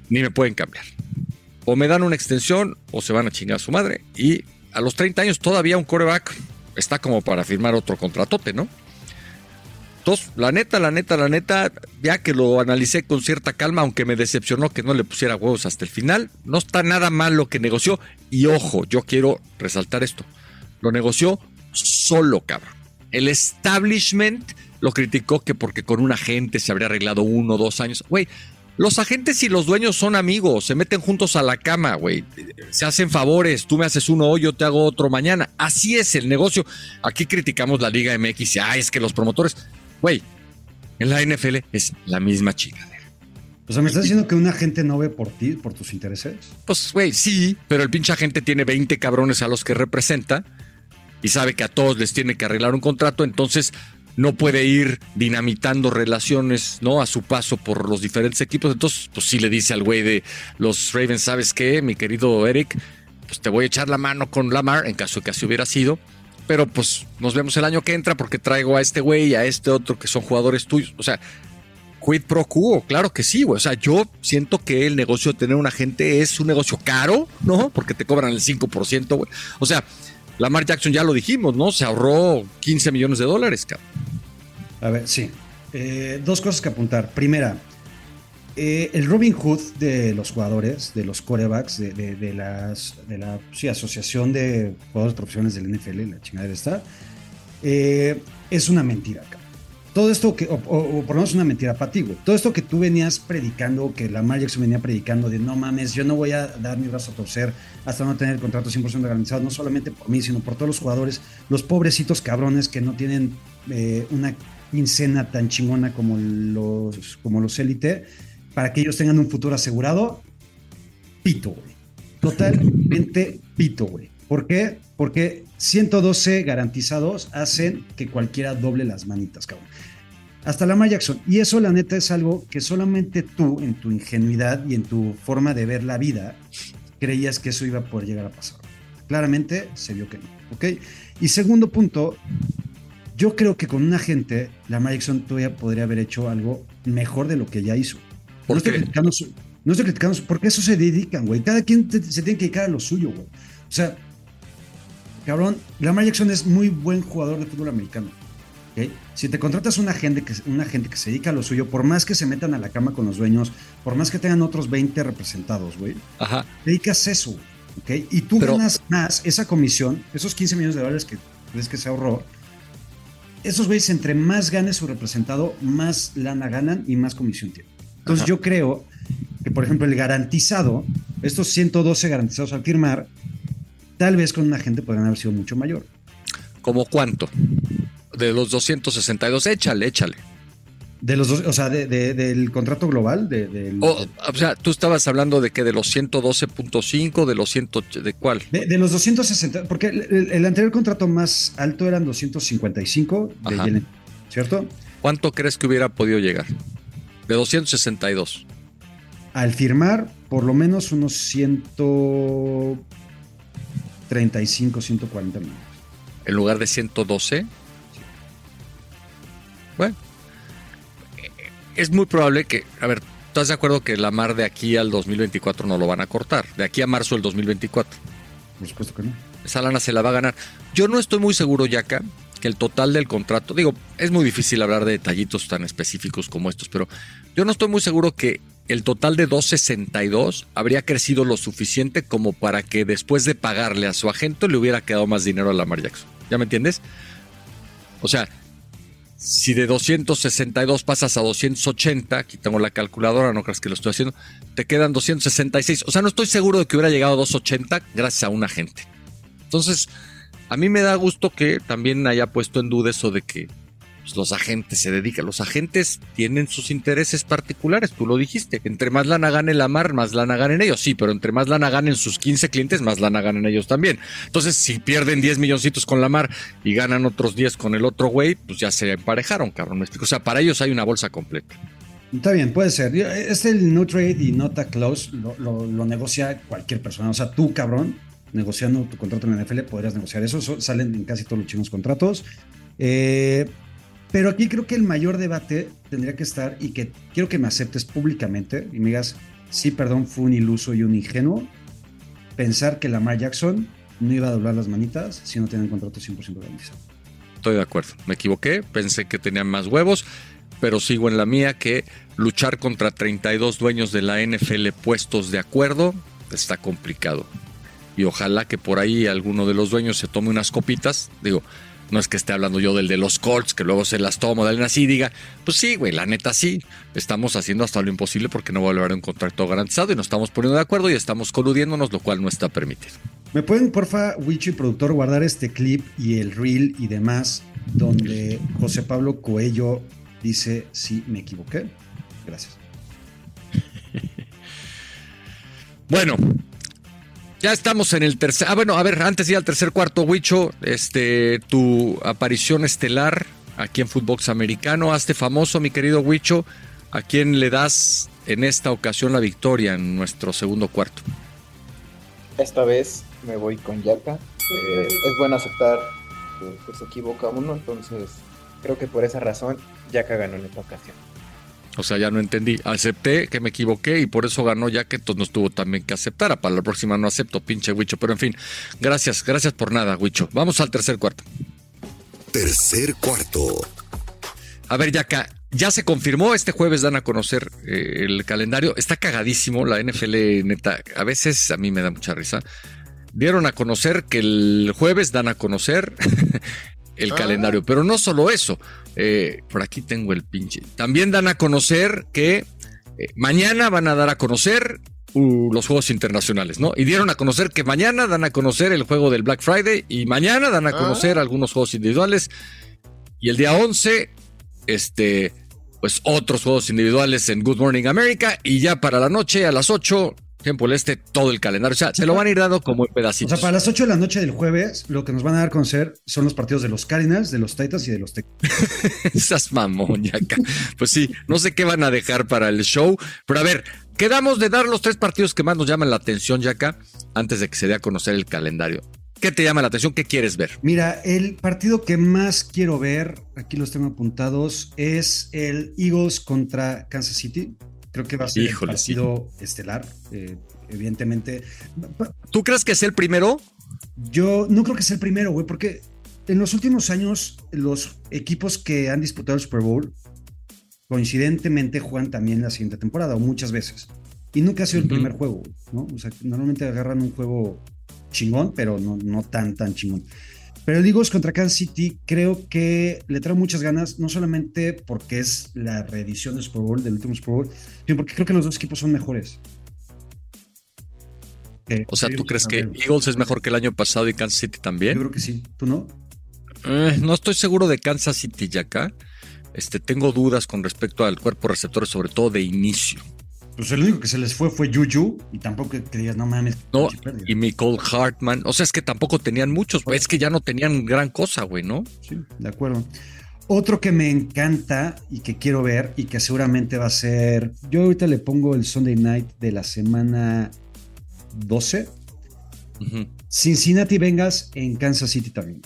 Ni me pueden cambiar. O me dan una extensión o se van a chingar a su madre. Y a los 30 años todavía un coreback está como para firmar otro contratote, ¿no? Entonces, la neta, la neta, la neta, ya que lo analicé con cierta calma, aunque me decepcionó que no le pusiera huevos hasta el final, no está nada mal lo que negoció. Y ojo, yo quiero resaltar esto. Lo negoció solo, cabrón. El establishment lo criticó que porque con un agente se habría arreglado uno o dos años. Güey, los agentes y los dueños son amigos, se meten juntos a la cama, güey. Se hacen favores, tú me haces uno hoy, yo te hago otro mañana. Así es el negocio. Aquí criticamos la Liga MX y, ay, es que los promotores, güey, en la NFL es la misma chingadera. O sea, ¿me estás diciendo que un agente no ve por ti, por tus intereses? Pues, güey, sí, pero el pinche agente tiene 20 cabrones a los que representa y sabe que a todos les tiene que arreglar un contrato, entonces no puede ir dinamitando relaciones, ¿no? A su paso por los diferentes equipos. Entonces, pues sí le dice al güey de los Ravens, ¿sabes qué, mi querido Eric? Pues te voy a echar la mano con Lamar en caso de que así hubiera sido. Pero pues nos vemos el año que entra porque traigo a este güey y a este otro que son jugadores tuyos. O sea, quid pro quo, claro que sí, güey. O sea, yo siento que el negocio de tener un agente es un negocio caro, ¿no? Porque te cobran el 5%, güey. O sea, Lamar Jackson ya lo dijimos, ¿no? Se ahorró 15 millones de dólares, cabrón. A ver, sí. Eh, dos cosas que apuntar. Primera, eh, el Robin Hood de los jugadores, de los corebacks, de, de, de las, de la sí, Asociación de Jugadores Profesionales del NFL, la chingada está, eh, es una mentira, cabrón. Todo esto que, o, por lo menos una mentira para ti, güey. Todo esto que tú venías predicando, que Lamar Jackson venía predicando de no mames, yo no voy a dar mi brazo a torcer hasta no tener el contrato 100% garantizado, no solamente por mí, sino por todos los jugadores, los pobrecitos cabrones que no tienen eh, una quincena tan chingona como los, como los élite, para que ellos tengan un futuro asegurado, pito, güey. Totalmente pito, güey. ¿Por qué? Porque 112 garantizados hacen que cualquiera doble las manitas, cabrón. Hasta Lamar Jackson. Y eso, la neta, es algo que solamente tú, en tu ingenuidad y en tu forma de ver la vida, creías que eso iba a poder llegar a pasar. Claramente se vio que no. ¿Ok? Y segundo punto, yo creo que con un agente, Lamar Jackson todavía podría haber hecho algo mejor de lo que ya hizo. ¿Por no, qué? Estoy criticando su, no estoy criticando, su, porque eso se dedican, güey. Cada quien te, se tiene que dedicar a lo suyo, güey. O sea, cabrón, Lamar Jackson es muy buen jugador de fútbol americano. ¿Okay? Si te contratas un agente, que, un agente que se dedica a lo suyo, por más que se metan a la cama con los dueños, por más que tengan otros 20 representados, güey, dedicas eso, ¿ok? Y tú Pero- ganas más esa comisión, esos 15 millones de dólares que ves que se ahorró. Esos güeyes, entre más gane su representado, más lana ganan y más comisión tienen. Entonces, Ajá. yo creo que, por ejemplo, el garantizado, estos 112 garantizados al firmar, tal vez con un agente podrían haber sido mucho mayor. ¿Como cuánto? De los 262, échale, échale. De los dos, o sea, de- de- del contrato global, de, del- O, o sea, tú estabas hablando de que de los 112.5, de los 100, ¿de cuál? de, los 260, porque el, el- anterior contrato más alto eran 255 de. Jalen, ¿cierto? ¿Cuánto crees que hubiera podido llegar? De 262. Al firmar, por lo menos unos 135, 140 millones. En lugar de 112. Bueno. Es muy probable que, a ver, ¿estás de acuerdo que la mar de aquí al 2024 no lo van a cortar? De aquí a marzo del 2024. Por supuesto que no. Esa lana se la va a ganar. Yo no estoy muy seguro, Yaka, que el total del contrato, digo, es muy difícil hablar de detallitos tan específicos como estos, pero yo no estoy muy seguro que el total de 262 habría crecido lo suficiente como para que después de pagarle a su agente le hubiera quedado más dinero a Lamar Jackson. ¿Ya me entiendes? O sea, si de 262 pasas a 280, aquí tengo la calculadora, no creas que lo estoy haciendo, te quedan 266. O sea, no estoy seguro de que hubiera llegado a 280 gracias a un agente. Entonces, a mí me da gusto que también haya puesto en duda eso de que pues, los agentes se dedican. Los agentes tienen sus intereses particulares, tú lo dijiste. Entre más lana gane la mar, más lana ganen ellos. Sí, pero entre más lana ganen sus 15 clientes, más lana ganen ellos también. Entonces, si pierden 10 milloncitos con la mar y ganan otros 10 con el otro güey, pues ya se emparejaron, cabrón. ¿Me explico? O sea, para ellos hay una bolsa completa. Está bien, puede ser. Es el no trade y nota close, lo, lo, negocia cualquier persona. O sea, tú, cabrón, negociando tu contrato en la NFL, podrías negociar eso. salen en casi todos los chinos contratos. Eh, pero aquí creo que el mayor debate tendría que estar y que quiero que me aceptes públicamente y me digas, sí, perdón, fue un iluso y un ingenuo pensar que Lamar Jackson no iba a doblar las manitas si no tenía un contrato 100% garantizado. Estoy de acuerdo, me equivoqué, pensé que tenían más huevos, pero sigo en la mía que luchar contra 32 dueños de la NFL puestos de acuerdo está complicado. Y ojalá que por ahí alguno de los dueños se tome unas copitas, digo, no es que esté hablando yo del de los Colts, que luego se las tomo, de así y diga, pues sí, güey, la neta sí, estamos haciendo hasta lo imposible porque no va a haber un contrato garantizado y nos estamos poniendo de acuerdo y estamos coludiéndonos, lo cual no está permitido. ¿Me pueden, porfa, Wichi, productor, guardar este clip y el reel y demás, donde José Pablo Coello dice, sí, me equivoqué? Gracias. bueno, ya estamos en el tercer. Ah, bueno, a ver, antes de ir al tercer cuarto, Huicho, este, tu aparición estelar aquí en Footbox Americano. Hazte famoso, mi querido Huicho. ¿A quién le das en esta ocasión la victoria en nuestro segundo cuarto? Esta vez me voy con Yaka. Eh, es bueno aceptar que se equivoca uno, entonces creo que por esa razón Yaka ganó en esta ocasión. O sea, ya no entendí. Acepté que me equivoqué y por eso ganó ya que entonces no tuvo también que aceptar. Para la próxima no acepto, pinche Huicho. Pero en fin, gracias, gracias por nada, Huicho. Vamos al tercer cuarto. Tercer cuarto. A ver, Yaka, ya se confirmó, este jueves dan a conocer eh, el calendario. Está cagadísimo la NFL, neta. A veces a mí me da mucha risa. Dieron a conocer que el jueves dan a conocer el ah. calendario. Pero no solo eso, eh, por aquí tengo el pinche. También dan a conocer que eh, mañana van a dar a conocer uh, los juegos internacionales, ¿no? Y dieron a conocer que mañana dan a conocer el juego del Black Friday y mañana dan a ah. conocer algunos juegos individuales. Y el día 11, este, pues otros juegos individuales en Good Morning America. Y ya para la noche, a las 8, tiempo el este, todo el calendario. O sea, se lo van a ir dando como pedacitos. O sea, para las 8 de la noche del jueves, lo que nos van a dar a conocer son los partidos de los Cardinals, de los Titans y de los Texans. Esas mamón, Pues sí, no sé qué van a dejar para el show. Pero a ver, quedamos de dar los tres partidos que más nos llaman la atención, Yaka, antes de que se dé a conocer el calendario. ¿Qué te llama la atención? ¿Qué quieres ver? Mira, el partido que más quiero ver, aquí los tengo apuntados, es el Eagles contra Kansas City. Creo que va a ser el partido estelar, eh, evidentemente. ¿Tú crees que es el primero? Yo no creo que sea el primero, güey, porque en los últimos años los equipos que han disputado el Super Bowl coincidentemente juegan también la siguiente temporada o muchas veces. Y nunca ha sido el primer juego, ¿no? O sea, normalmente agarran un juego chingón, pero no, no tan, tan chingón. Pero el Eagles contra Kansas City creo que le trae muchas ganas, no solamente porque es la reedición del Super Bowl, del último Super Bowl, sino porque creo que los dos equipos son mejores. o sea, ¿tú crees que Eagles es mejor que el año pasado y Kansas City también? Yo creo que sí. ¿Tú no? Eh, no estoy seguro de Kansas City ya acá. Este, tengo dudas con respecto al cuerpo receptor, sobre todo de inicio. Pues el único que se les fue fue Juju y tampoco digas, no mames. No, y Nicole Hartman. O sea, es que tampoco tenían muchos, es que ya no tenían gran cosa, güey, ¿no? Sí, de acuerdo. Otro que me encanta y que quiero ver y que seguramente va a ser. Yo ahorita le pongo el Sunday night de la semana 12. Cincinnati Vengas en Kansas City también.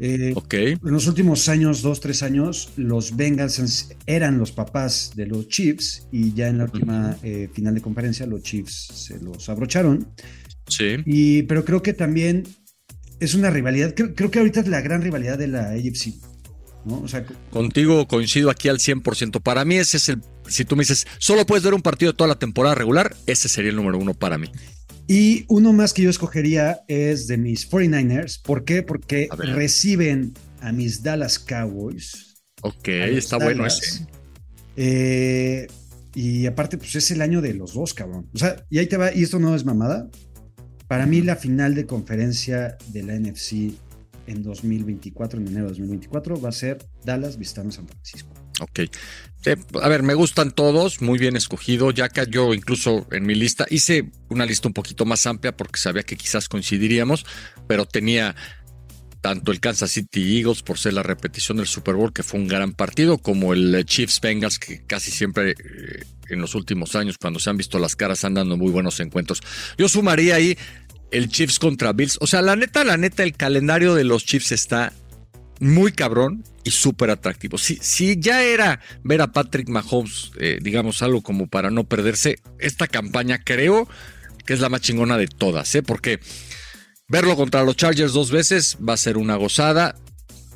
Eh, en los últimos años, dos, tres años, los Bengals eran los papás de los Chiefs y ya en la última eh, final de conferencia los Chiefs se los abrocharon. Sí. Y, pero creo que también es una rivalidad, creo, que ahorita es la gran rivalidad de la AFC. ¿no? Contigo coincido aquí al 100%. Para mí ese es el, si tú me dices, solo puedes ver un partido de toda la temporada regular, ese sería el número uno para mí. Y uno más que yo escogería es de mis 49ers. ¿Por qué? Porque reciben a mis Dallas Cowboys. Ok, está bueno ese. Eh, y aparte, pues es el año de los dos, cabrón. O sea, y ahí te va, y esto no es mamada. para mí la final de conferencia de la NFC en 2024, en enero de 2024, va a ser Dallas visitando San Francisco. Ok. Eh, a ver, me gustan todos, muy bien escogido. Ya que yo incluso en mi lista hice una lista un poquito más amplia porque sabía que quizás coincidiríamos, pero tenía tanto el Kansas City Eagles por ser la repetición del Super Bowl, que fue un gran partido, como el Chiefs Bengals, que casi siempre eh, en los últimos años, cuando se han visto las caras, han dando muy buenos encuentros. Yo sumaría ahí el Chiefs contra Bills. O sea, la neta, la neta, el calendario de los Chiefs está muy cabrón y súper atractivo. Si, ya era ver a Patrick Mahomes, eh, digamos, algo como para no perderse, esta campaña creo que es la más chingona de todas, ¿eh? Porque verlo contra los Chargers dos veces va a ser una gozada.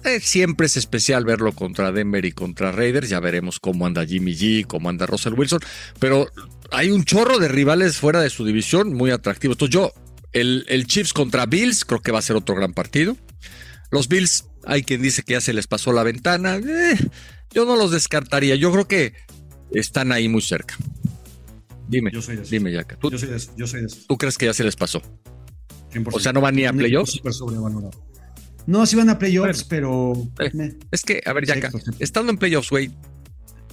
Eh, siempre es especial verlo contra Denver y contra Raiders. Ya veremos cómo anda Jimmy G, cómo anda Russell Wilson. Pero hay un chorro de rivales fuera de su división muy atractivos. Entonces yo, el, el Chiefs contra Bills, creo que va a ser otro gran partido. Los Bills hay quien dice que ya se les pasó la ventana. Eh, yo no los descartaría. Yo creo que están ahí muy cerca. Dime, Yo soy de dime, Yaka. ¿Tú, Yo soy de yo soy de tú crees que ya se les pasó? 100%. O sea, ¿no van ni a playoffs? No, sí van a playoffs, pero... Eh. Es que, a ver, Yaka, estando en playoffs, güey,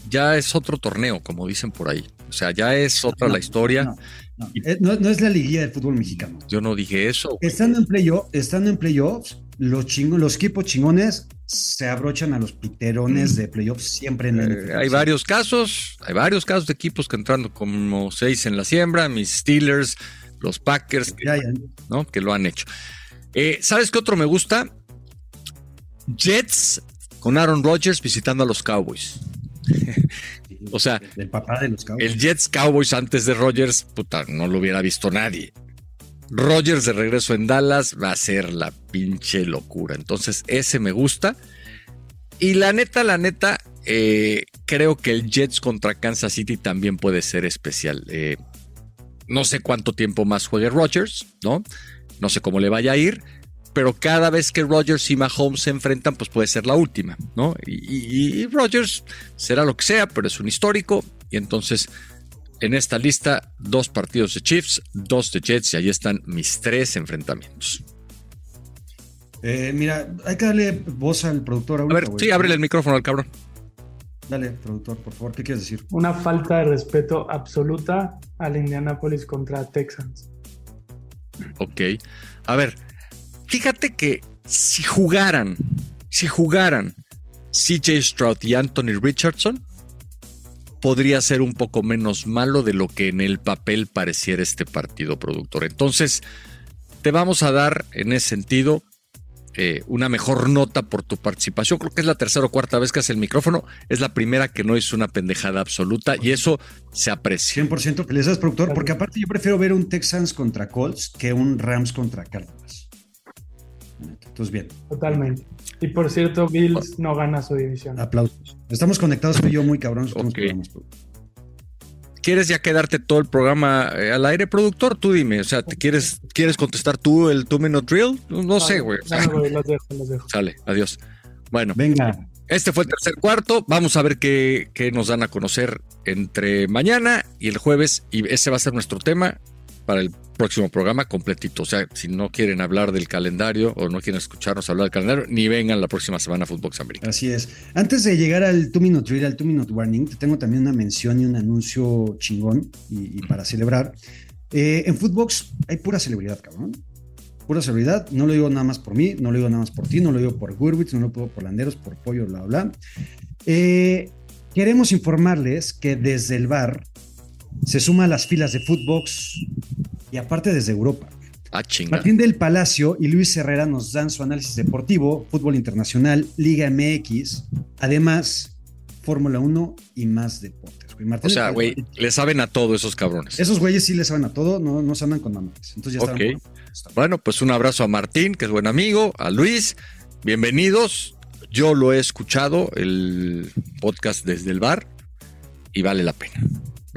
ya es otro torneo, como dicen por ahí. O sea, ya es otra No, la historia. No, no. Eh, no- no es la liguilla del fútbol mexicano. Yo no dije eso. güey. Estando en, playoff, estando en playoffs, los, chingo- los equipos chingones se abrochan a los piterones de playoffs siempre en la Eh, hay varios casos, hay varios casos de equipos que entrando como seis en la siembra, mis Steelers, los Packers, que, Ya, ya. ¿no? que lo han hecho. Eh, ¿Sabes qué otro me gusta? Jets con Aaron Rodgers visitando a los Cowboys. O sea, el papá de los Cowboys. El Jets Cowboys antes de Rodgers, puta, no lo hubiera visto nadie. Rodgers de regreso en Dallas va a ser la pinche locura. Entonces, ese me gusta. Y la neta, la neta, eh, creo que el Jets contra Kansas City también puede ser especial. Eh, no sé cuánto tiempo más juegue Rodgers, ¿no? No sé cómo le vaya a ir. Pero cada vez que Rodgers y Mahomes se enfrentan, pues puede ser la última, ¿no? Y, y, y Rodgers será lo que sea, pero es un histórico. Y entonces, en esta lista, dos partidos de Chiefs, dos de Jets, y ahí están mis tres enfrentamientos. Eh, mira, hay que darle voz al productor A ahorita, ver, güey. sí, ábrele el micrófono al cabrón. Dale, productor, por favor, ¿qué quieres decir? Una falta de respeto absoluta al Indianapolis contra Texans. Ok. A ver, fíjate que si jugaran, si jugaran CJ Stroud y Anthony Richardson, podría ser un poco menos malo de lo que en el papel pareciera este partido productor. Entonces, te vamos a dar en ese sentido eh, una mejor nota por tu participación. Creo que es la tercera o cuarta vez que hace el micrófono. Es la primera que no es una pendejada absoluta y eso se aprecia. 100% felicidades, productor, porque aparte yo prefiero ver un Texans contra Colts que un Rams contra Cardinals. Entonces, bien, Totalmente. Y por cierto, Bills no gana su división. aplausos. Estamos conectados tú y yo muy cabrones. con los Ok. programas, productor. ¿Quieres ya quedarte todo el programa eh, al aire, productor? Tú dime, o sea, ¿te quieres, ¿quieres contestar tú el two minute drill? No, no sé, güey. Voy, los dejo, los dejo. Sale, adiós. Bueno, Venga, este fue el tercer cuarto. Vamos a ver qué, qué nos dan a conocer entre mañana y el jueves. Y ese va a ser nuestro tema para el próximo programa completito. O sea, si no quieren hablar del calendario o no quieren escucharnos hablar del calendario, ni vengan la próxima semana a Footbox América. así es. Antes de llegar al two minute drill, al two minute warning, te tengo también una mención y un anuncio chingón y, y para celebrar. Eh, en Footbox hay pura celebridad, cabrón. Pura celebridad. No lo digo nada más por mí, no lo digo nada más por ti, no lo digo por Gurwitz, no lo digo por Landeros, por Pollo, bla, bla. Eh, queremos informarles que desde el bar se suma a las filas de Footbox y aparte desde Europa. Ah. Martín del Palacio y Luis Herrera nos dan su análisis deportivo, fútbol internacional, Liga MX, además Fórmula 1 y más deportes. güey. Martín O sea, güey, le saben a todo esos cabrones. Esos güeyes sí le saben a todo, no, no se andan con mamadas. Entonces ya Ok. estaban- Bueno, pues un abrazo a Martín, que es buen amigo, a Luis, bienvenidos. Yo lo he escuchado, el podcast desde el bar, y vale la pena.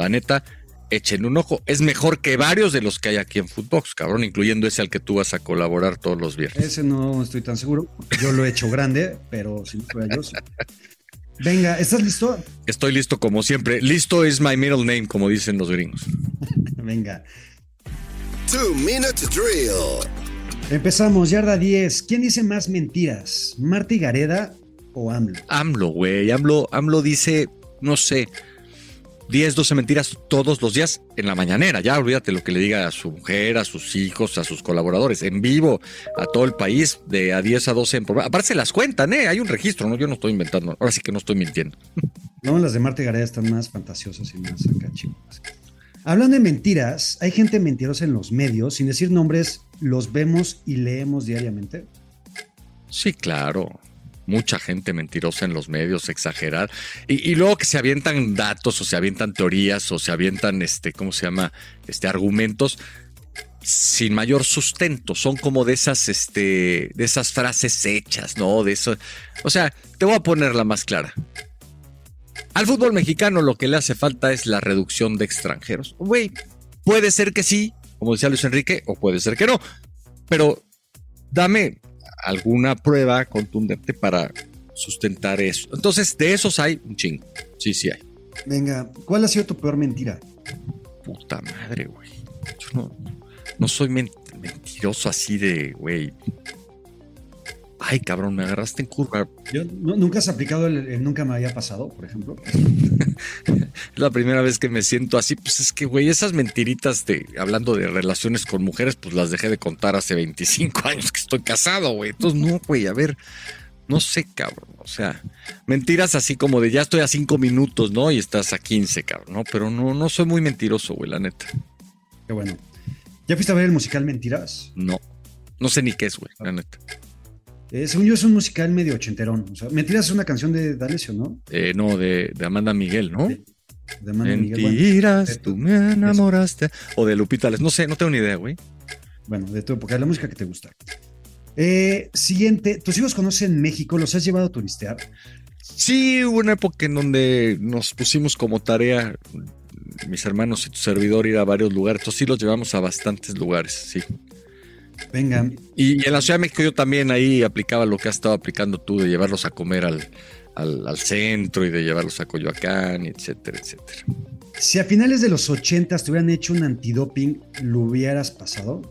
La neta, echen un ojo. Es mejor que varios de los que hay aquí en Footbox, cabrón, incluyendo ese al que tú vas a colaborar todos los viernes. Ese no estoy tan seguro. Yo lo he hecho grande, pero si no fuera yo, sí. Venga, ¿estás listo? Estoy listo como siempre. Listo es my middle name, como dicen los gringos. Venga. Two Minute Drill. Empezamos, yarda 10. ¿Quién dice más mentiras? ¿Marta Gareda o AMLO? AMLO, güey. AMLO, AMLO dice, no sé, 10, 12 mentiras todos los días en la mañanera. Ya olvídate lo que le diga a su mujer, a sus hijos, a sus colaboradores, en vivo, a todo el país, de a 10 a 12 en programa. Aparte se las cuentan, ¿eh? Hay un registro, ¿no? Yo no estoy inventando. Ahora sí que no estoy mintiendo. No, las de Marta Gareda están más fantasiosas y más acá. Hablando de mentiras, hay gente mentirosa en los medios, sin decir nombres, los vemos y leemos diariamente. Sí, claro. Mucha gente mentirosa en los medios, exagerar. Y, luego que se avientan datos o se avientan teorías o se avientan, este, ¿cómo se llama? Este, argumentos sin mayor sustento. Son como de esas, este, de esas frases hechas, ¿no? De eso. O sea, te voy a poner la más clara. Al fútbol mexicano lo que le hace falta es la reducción de extranjeros. Güey, puede ser que sí, como decía Luis Enrique, o puede ser que no. Pero dame alguna prueba contundente para sustentar eso. Entonces, de esos hay un chingo. Sí, sí hay. Venga, ¿cuál ha sido tu peor mentira? Puta madre, güey. Yo no, no soy mentiroso así de, güey. Ay, cabrón, me agarraste en curva. Yo, ¿Nunca has aplicado el, el, nunca me había pasado, por ejemplo? es la primera vez que me siento así. Pues es que, güey, esas mentiritas de hablando de relaciones con mujeres, pues las dejé de contar hace 25 años que estoy casado, güey. Entonces, no, güey, a ver, no sé, cabrón. O sea, mentiras así como de ya estoy a 5 minutos, ¿no? Y estás a 15, cabrón, ¿no? Pero no, no soy muy mentiroso, güey, la neta. Qué bueno. ¿Ya fuiste a ver el musical Mentiras? No. No sé ni qué es, güey, la neta. Eh, según yo es un musical medio ochenterón. O sea, Mentiras es una canción de D'Alessio, ¿no? Eh, no, de, de, Amanda Miguel, ¿no? De, de Amanda Mentiras, Miguel. tú me enamoraste. O de Lupita Les. No sé, no tengo ni idea, güey. Bueno, de tu época, la música que te gusta. Eh, siguiente, ¿tus hijos conocen México? ¿Los has llevado a turistear? Sí, hubo una época en donde nos pusimos como tarea, mis hermanos y tu servidor, ir a varios lugares. Entonces sí los llevamos a bastantes lugares, sí. Venga. Y, y, en la Ciudad de México yo también ahí aplicaba lo que has estado aplicando tú, de llevarlos a comer al, al, al centro y de llevarlos a Coyoacán, etcétera, etcétera. Si a finales de los 80 te hubieran hecho un antidoping, ¿lo hubieras pasado?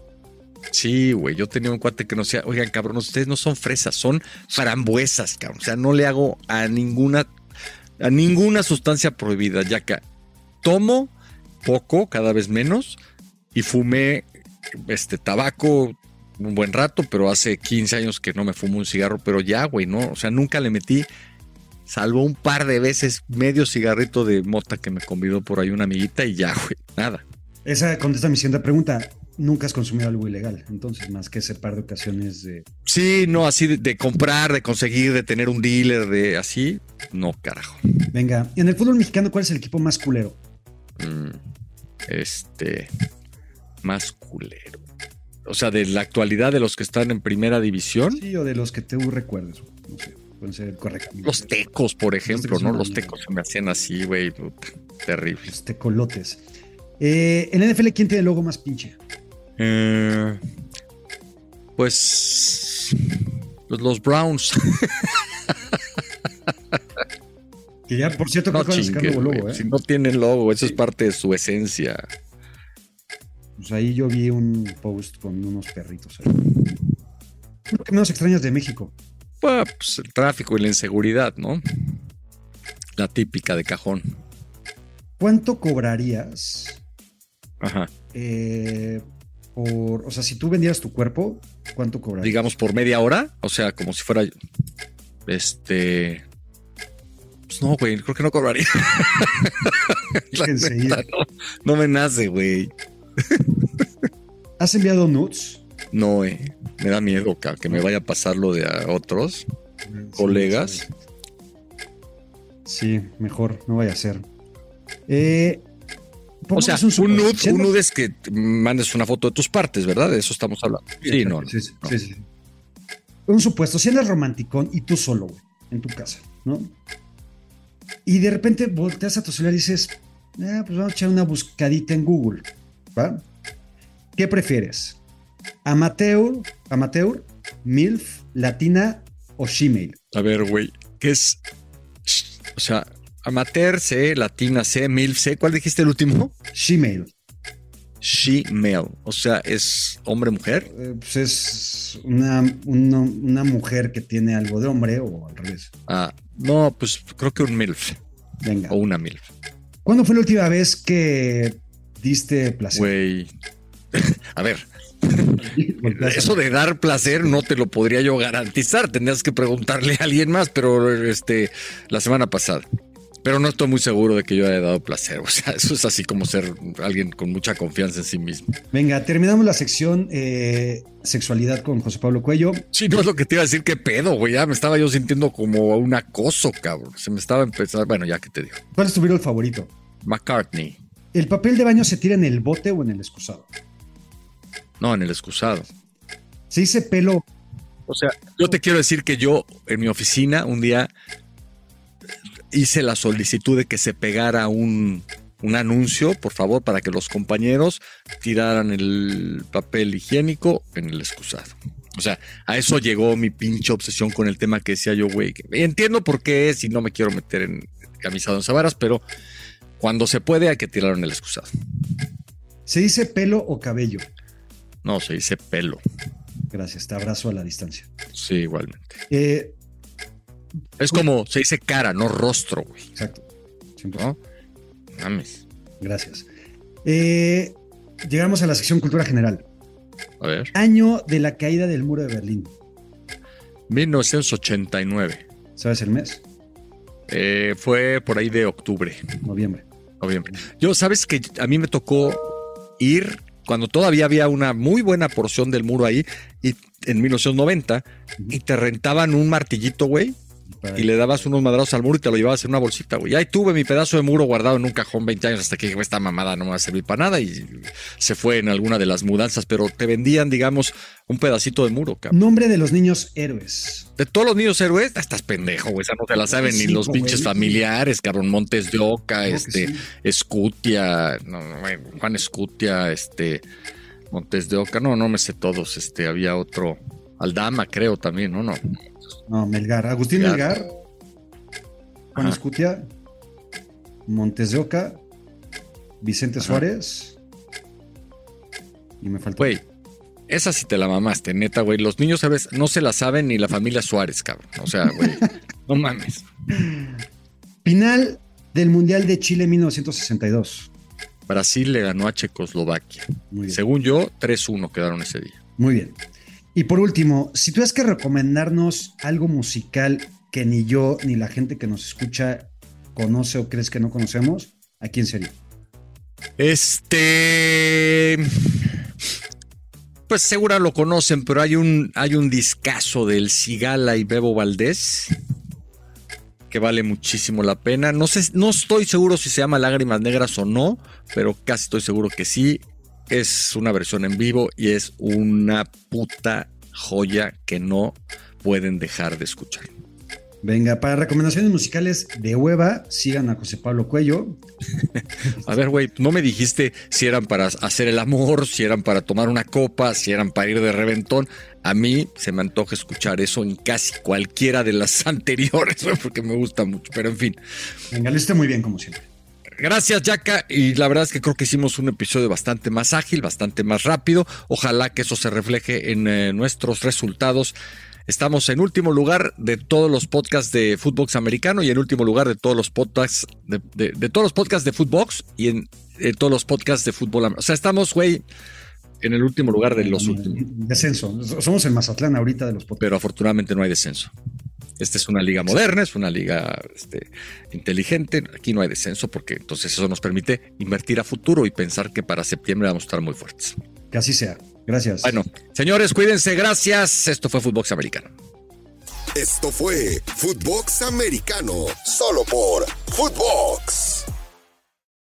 Sí, güey, yo tenía un cuate que no decía, oigan, cabrón, ustedes no son fresas, son frambuesas, cabrón. O sea, no le hago a ninguna, a ninguna sustancia prohibida, ya que tomo poco, cada vez menos, y fumé este tabaco un buen rato, pero hace 15 años que no me fumo un cigarro, pero ya, güey, no, o sea, nunca le metí, salvo un par de veces, medio cigarrito de mota que me convidó por ahí una amiguita y ya, güey, nada. Esa contesta mi siguiente pregunta. Nunca has consumido algo ilegal, entonces, más que ese par de ocasiones de. Sí, no, así de, de comprar, de conseguir, de tener un dealer, de así, no, carajo. Venga, en el fútbol mexicano, ¿cuál es el equipo más culero? Mm, este. Más culero. O sea, de la actualidad de los que están en primera división. Sí, o de los que tú recuerdes. No sé, pueden ser correctos. Los tecos, por ejemplo, los ¿no? Los tecos se me hacían así, güey. Terrible. Los tecolotes. Eh, en NFL, ¿quién tiene el logo más pinche? Eh, pues. Pues los Browns. que ya, por cierto, no creo que van a sacar nuevo logo, ¿eh? Si no tienen logo, eso es parte de su esencia. Pues ahí yo vi un post con unos perritos ahí. Lo que menos extrañas de México. Pues el tráfico y la inseguridad, ¿no? La típica de cajón. ¿Cuánto cobrarías? Ajá. Eh, por, o sea, si tú vendieras tu cuerpo, ¿cuánto cobrarías? Digamos por media hora, o sea, como si fuera este pues no, güey, creo que no cobraría. neta, no, no me nace, güey. ¿Has enviado nudes? No, eh. Me da miedo que, que me vaya a pasar lo de a otros sí, colegas. Sí, mejor, no vaya a ser. Eh, o sea, un, un, nude, un nude es que mandes una foto de tus partes, ¿verdad? De eso estamos hablando. Sí, sí no, Un supuesto, si eres romanticón y tú solo, güey, en tu casa, ¿no? Y de repente volteas a tu celular y dices, ah, pues vamos a echar una buscadita en Google, ¿va? ¿Qué prefieres? ¿Amateur, amateur, MILF, latina o Gmail? A ver, güey, ¿qué es? O sea, amateur C, latina C, MILF C, ¿cuál dijiste el último? Gmail. she male. O sea, es hombre-mujer. Eh, pues es una, una, una mujer que tiene algo de hombre o al revés. Ah, no, pues creo que un MILF Venga. o una MILF. ¿Cuándo fue la última vez que diste placer? Güey. A ver, eso de dar placer no te lo podría yo garantizar. Tendrías que preguntarle a alguien más, pero este, la semana pasada. Pero no estoy muy seguro de que yo haya dado placer. O sea, eso es así como ser alguien con mucha confianza en sí mismo. Venga, terminamos la sección eh, sexualidad con José Pablo Cuello. Sí, no es lo que te iba a decir, qué pedo, güey. Ya me estaba yo sintiendo como un acoso, cabrón. Se me estaba empezando. Bueno, ya que te digo. ¿Cuál es tu Beatle favorito? McCartney. ¿El papel de baño se tira en el bote o en el excusado? No, en el excusado. Se dice pelo. O sea, yo te quiero decir que yo en mi oficina un día hice la solicitud de que se pegara un, un anuncio, por favor, para que los compañeros tiraran el papel higiénico en el excusado. O sea, a eso llegó mi pinche obsesión con el tema que decía yo, güey. Entiendo por qué es y no me quiero meter en camisado en varas, pero cuando se puede hay que tirarlo en el excusado. ¿Se dice pelo o cabello? No, se dice pelo. Gracias, te abrazo a la distancia. Sí, igualmente. Eh, Es como se dice cara, no rostro, güey. exacto. 100%. ¿No? Mames. Gracias. Eh, llegamos a la sección cultura general. A ver. Año de la caída del muro de Berlín. 1989. ¿Sabes el mes? Eh, fue por ahí de octubre, Noviembre. Noviembre. Yo, sabes que a mí me tocó ir cuando todavía había una muy buena porción del muro ahí, y en 1990, y te rentaban un martillito, güey, y le dabas unos madrazos al muro y te lo llevabas en una bolsita, güey. Y ahí tuve mi pedazo de muro guardado en un cajón 20 años hasta que dije, esta mamada no me va a servir para nada y se fue en alguna de las mudanzas, pero te vendían, digamos, un pedacito de muro, cabrón. Nombre de los niños héroes. De todos los niños héroes, estás pendejo, güey. Esa no te la saben ni los güey. pinches familiares, cabrón. Montes de Oca, este, sí. Escutia, no, no, güey, Juan Escutia, este, Montes de Oca, no, no me sé todos. Este, había otro, Aldama, creo también, ¿no? No. No, Melgar. Agustín Melgar. Melgar. Juan Ajá. Escutia. Montes de Oca. Vicente Ajá. Suárez. Y me faltó. Güey, esa sí te la mamaste, neta, güey. Los niños, ¿sabes? No se la saben ni la familia Suárez, cabrón. O sea, güey, no mames. Final del Mundial de Chile 1962. Brasil le ganó a Checoslovaquia. Según yo, 3-1 quedaron ese día. Muy bien. Y por último, si tuvieras que recomendarnos algo musical que ni yo ni la gente que nos escucha conoce o crees que no conocemos, ¿a quién sería? Este. Pues seguro lo conocen, pero hay un, hay un discazo del Cigala y Bebo Valdés que vale muchísimo la pena. No sé, no estoy seguro si se llama Lágrimas Negras o no, pero casi estoy seguro que sí. Es una versión en vivo y es una puta joya que no pueden dejar de escuchar. Venga, para recomendaciones musicales de hueva, sigan a José Pablo Cuello. A ver, güey, no me dijiste si eran para hacer el amor, si eran para tomar una copa, si eran para ir de reventón. A mí se me antoja escuchar eso en casi cualquiera de las anteriores, güey, porque me gusta mucho. Pero en fin, Venga, lo esté muy bien como siempre. Gracias, Yaka. Y la verdad es que creo que hicimos un episodio bastante más ágil, bastante más rápido. Ojalá que eso se refleje en eh, nuestros resultados. Estamos en último lugar de todos los podcasts de Footbox americano y en último lugar de todos los podcasts de, de- de todos los podcasts de Footbox y en, eh, todos los podcasts de fútbol. O sea, estamos, güey, en el último lugar de los últimos. Descenso. Somos el Mazatlán ahorita de los podcasts. Pero afortunadamente no hay descenso. Esta es una liga moderna, es una liga este, inteligente. Aquí no hay descenso porque entonces eso nos permite invertir a futuro y pensar que para septiembre vamos a estar muy fuertes. Que así sea. Gracias. Bueno, señores, cuídense, gracias. Esto fue Footbox Americano. Esto fue Footbox Americano, solo por Footbox.